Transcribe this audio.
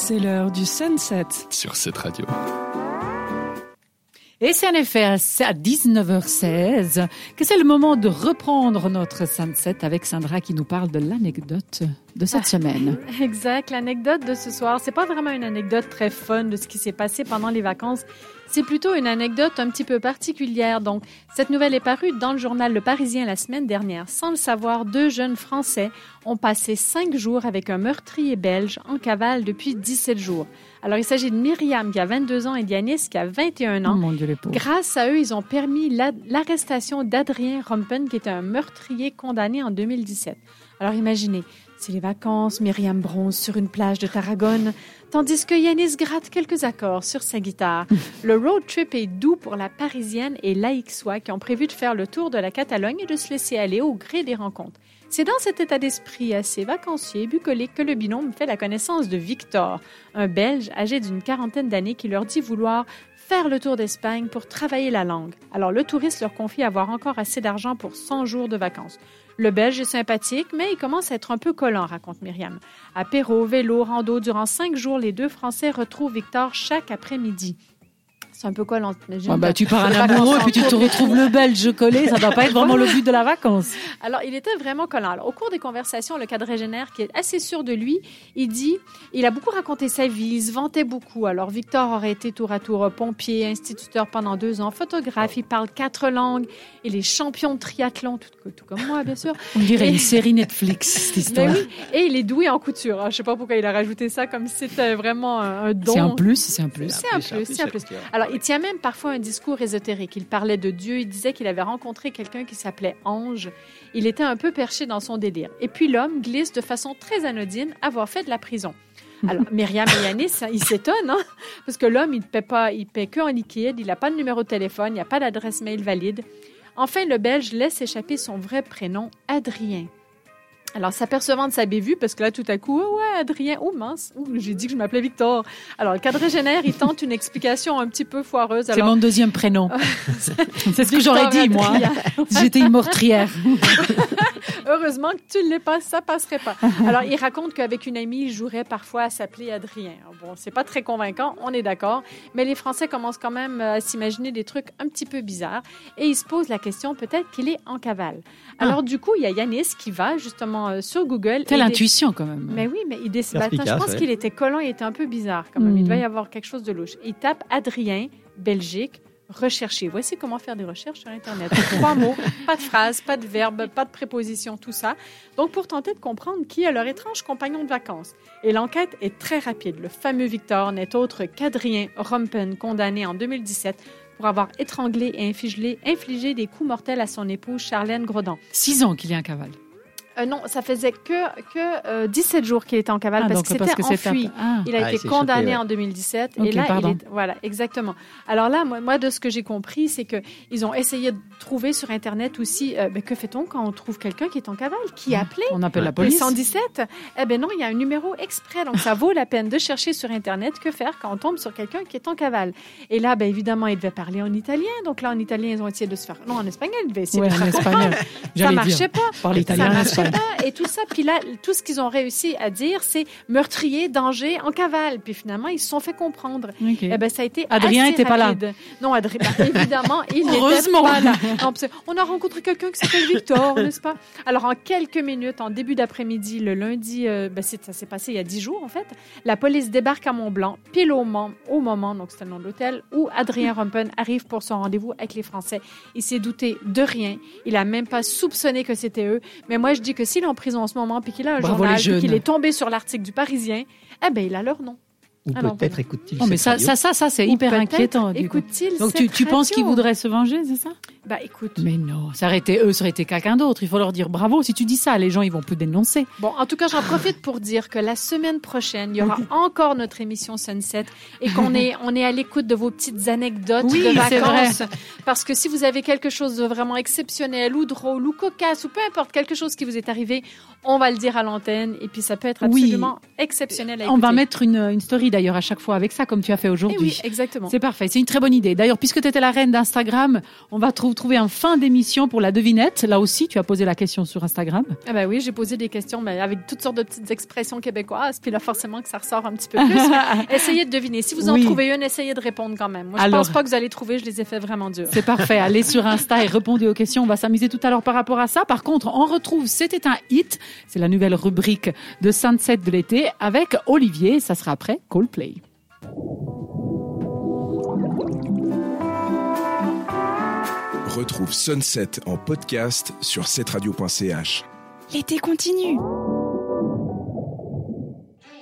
C'est l'heure du sunset. Sur cette radio. Et c'est en effet à 19h16 que c'est le moment de reprendre notre sunset avec Sandra qui nous parle de l'anecdote de cette Ah. semaine. Exact. L'anecdote de ce soir, c'est pas vraiment une anecdote très fun de ce qui s'est passé pendant les vacances. C'est plutôt une anecdote un petit peu particulière. Donc, cette nouvelle est parue dans le journal Le Parisien la semaine dernière. Sans le savoir, deux jeunes Français ont passé cinq jours avec un meurtrier belge en cavale depuis 17 jours. Alors, il s'agit de Myriam qui a 22 ans et Dianis qui a 21 Oh ans. mon Dieu, les pauvres. Grâce à eux, ils ont permis la- l'arrestation d'Adrien Rompen, qui était un meurtrier condamné en 2017. Alors imaginez, c'est les vacances, Myriam bronze sur une plage de Tarragone, tandis que Yanis gratte quelques accords sur sa guitare. Le road trip est doux pour la Parisienne et l'Aixois qui ont prévu de faire le tour de la Catalogne et de se laisser aller au gré des rencontres. C'est dans cet état d'esprit assez vacancier et bucolique que le binôme fait la connaissance de Victor, un Belge âgé d'une quarantaine d'années qui leur dit vouloir faire le tour d'Espagne pour travailler la langue. Alors le touriste leur confie avoir encore assez d'argent pour 100 jours de vacances. Le Belge est sympathique, mais il commence à être un peu collant, raconte Myriam. Apéro, vélo, rando, durant cinq jours, les deux Français retrouvent Victor chaque après-midi. C'est un peu collant, t'imagines? Ah bah, tu pars un amoureux en puis tu te retrouves le belge collé. Ça doit pas être vraiment le but de la vacance. Alors, il était vraiment collant. Alors, au cours des conversations, le quadragénaire, qui est assez sûr de lui, il dit il a beaucoup raconté sa vie, il se vantait beaucoup. Alors, Victor aurait été tour à tour pompier, instituteur pendant deux ans, photographe, il parle quatre langues, il est champion de triathlon, tout, tout comme moi, bien sûr. On dirait Et- une série Netflix, cette histoire. Mais oui, et il est doué en couture. hein. Je sais pas pourquoi il a rajouté ça, comme si c'était vraiment un, un don. C'est un plus, c'est un plus. C'est un plus, c'est un plus. Alors, il tient même parfois un discours ésotérique. Il parlait de Dieu, il disait qu'il avait rencontré quelqu'un qui s'appelait Ange. Il était un peu perché dans son délire. Et puis l'homme glisse de façon très anodine avoir fait de la prison. Alors, Myriam et Yanis, ils s'étonnent, hein, parce que l'homme, il ne paie pas, il paie que en liquide, il n'a pas de numéro de téléphone, il n'y a pas d'adresse mail valide. Enfin, le Belge laisse échapper son vrai prénom, Adrien. Alors, s'apercevant de sa bévue, parce que là, tout à coup, oh ouais, Adrien, oh mince, oh, j'ai dit que je m'appelais Victor. Alors, le quadragénaire, il tente une explication un petit peu foireuse. C'est mon deuxième prénom. c'est ce que j'aurais dit, moi. J'étais une meurtrière. Heureusement que tu ne l'es pas, ça passerait pas. Alors, il raconte qu'avec une amie, il jouerait parfois à s'appeler Adrien. Bon, c'est pas très convaincant, on est d'accord, mais les Français commencent quand même euh, à s'imaginer des trucs un petit peu bizarres et ils se posent la question peut-être qu'il est en cavale. Alors, du coup, il y a Yanis qui va justement euh, sur Google. Quelle dé- intuition, quand même. Mais oui, mais il décide. Attends, je pense ouais. qu'il était collant, il était un peu bizarre quand même. Il Mm. devait y avoir quelque chose de louche. Il tape Adrien, Belgique, rechercher. Voici comment faire des recherches sur Internet. Trois mots, pas de phrase, pas de verbe, pas de préposition, tout ça. Donc, pour tenter de comprendre qui est leur étrange compagnon de vacances. Et l'enquête est très rapide. Le fameux Victor n'est autre qu'Adrien Rompen, condamné en 2017 pour avoir étranglé et infligé, infligé des coups mortels à son épouse Charlène Grodon. Six ans qu'il est en cavale. Euh, non, ça faisait que, que euh, 17 jours qu'il était en cavale Ah, parce que c'était enfui. un- Ah. Il a Ah, il été condamné ouais. en 2017 Ok, et là, pardon. il est, voilà, exactement. Alors là, moi, moi, de ce que j'ai compris, c'est que ils ont essayé de trouver sur Internet aussi, euh, ben, que fait-on quand on trouve quelqu'un qui est en cavale, qui a appelé On appelle la le police. 117 Eh ben non, il y a un numéro exprès, donc ça vaut la peine de chercher sur Internet que faire quand on tombe sur quelqu'un qui est en cavale. Et là, ben évidemment, il devait parler en italien, donc là, en italien, ils ont essayé de se faire, non, en espagnol, ils devaient essayer Ouais, de se en faire espagnol. ça marchait dire. pas. Parler Ça italien en marchait Et tout ça. Puis là, tout ce qu'ils ont réussi à dire, c'est meurtrier, danger, en cavale. Puis finalement, ils se sont fait comprendre. Ok. Eh ben, ça a été Adrien assez était pas là. rapide. Non, Adrien, bah, évidemment, il n'était Heureusement. pas là. Non, on a rencontré quelqu'un qui s'appelle Victor, n'est-ce pas? Alors, en quelques minutes, en début d'après-midi, le lundi, euh, ben, c'est- ça s'est passé il y a dix jours, en fait, la police débarque à Mont-Blanc, pile au, moment- au moment, donc c'était le nom de l'hôtel, où Adrien Rumpen arrive pour son rendez-vous avec les Français. Il s'est douté de rien. Il a même pas soupçonné que c'était eux. Mais moi, je dis que s'il est en prison en ce moment, puis qu'il a un Bravo journal, puis qu'il est tombé sur l'article du Parisien, eh ben, il a leur nom. Ou Alors, peut-être écoute-t-il Oh, mais cette ça, radio. ça, ça, ça, c'est hyper inquiétant. Écoute-t-il Donc, tu, cette tu penses qu'ils voudraient se venger, c'est ça? Bah, écoute. Mais non, ça aurait été eux, ça aurait été quelqu'un d'autre. Il faut leur dire bravo. Si tu dis ça, les gens, ils vont plus dénoncer. Bon, en tout cas, j'en profite pour dire que la semaine prochaine, il y aura encore notre émission Sunset et qu'on est, on est à l'écoute de vos petites anecdotes Oui, de c'est vacances. Parce que si vous avez quelque chose de vraiment exceptionnel ou drôle ou cocasse ou peu importe quelque chose qui vous est arrivé, on va le dire à l'antenne et puis ça peut être Oui. absolument exceptionnel à On va mettre une, une story d'ailleurs à chaque fois avec ça, comme tu as fait Eh aujourd'hui. oui, exactement. C'est parfait, c'est une très bonne idée. D'ailleurs, puisque tu étais la reine d'Instagram, on va trou- trouver un fin d'émission pour la devinette. Là aussi, tu as posé la question sur Instagram. Ah ben oui, j'ai posé des questions mais avec toutes sortes de petites expressions québécoises, puis là forcément que ça ressort un petit peu plus. essayez de deviner. Si vous en Oui. trouvez une, essayez de répondre quand même. Moi, je Alors- pense pas que vous allez trouver, je les ai fait vraiment durs. C'est parfait. Allez sur Insta et répondez aux questions. On va s'amuser tout à l'heure par rapport à ça. Par contre, on retrouve C'était un hit. C'est la nouvelle rubrique de Sunset de l'été avec Olivier. Ça sera après Coldplay. Retrouve Sunset en podcast sur cetteradio.ch. L'été continue.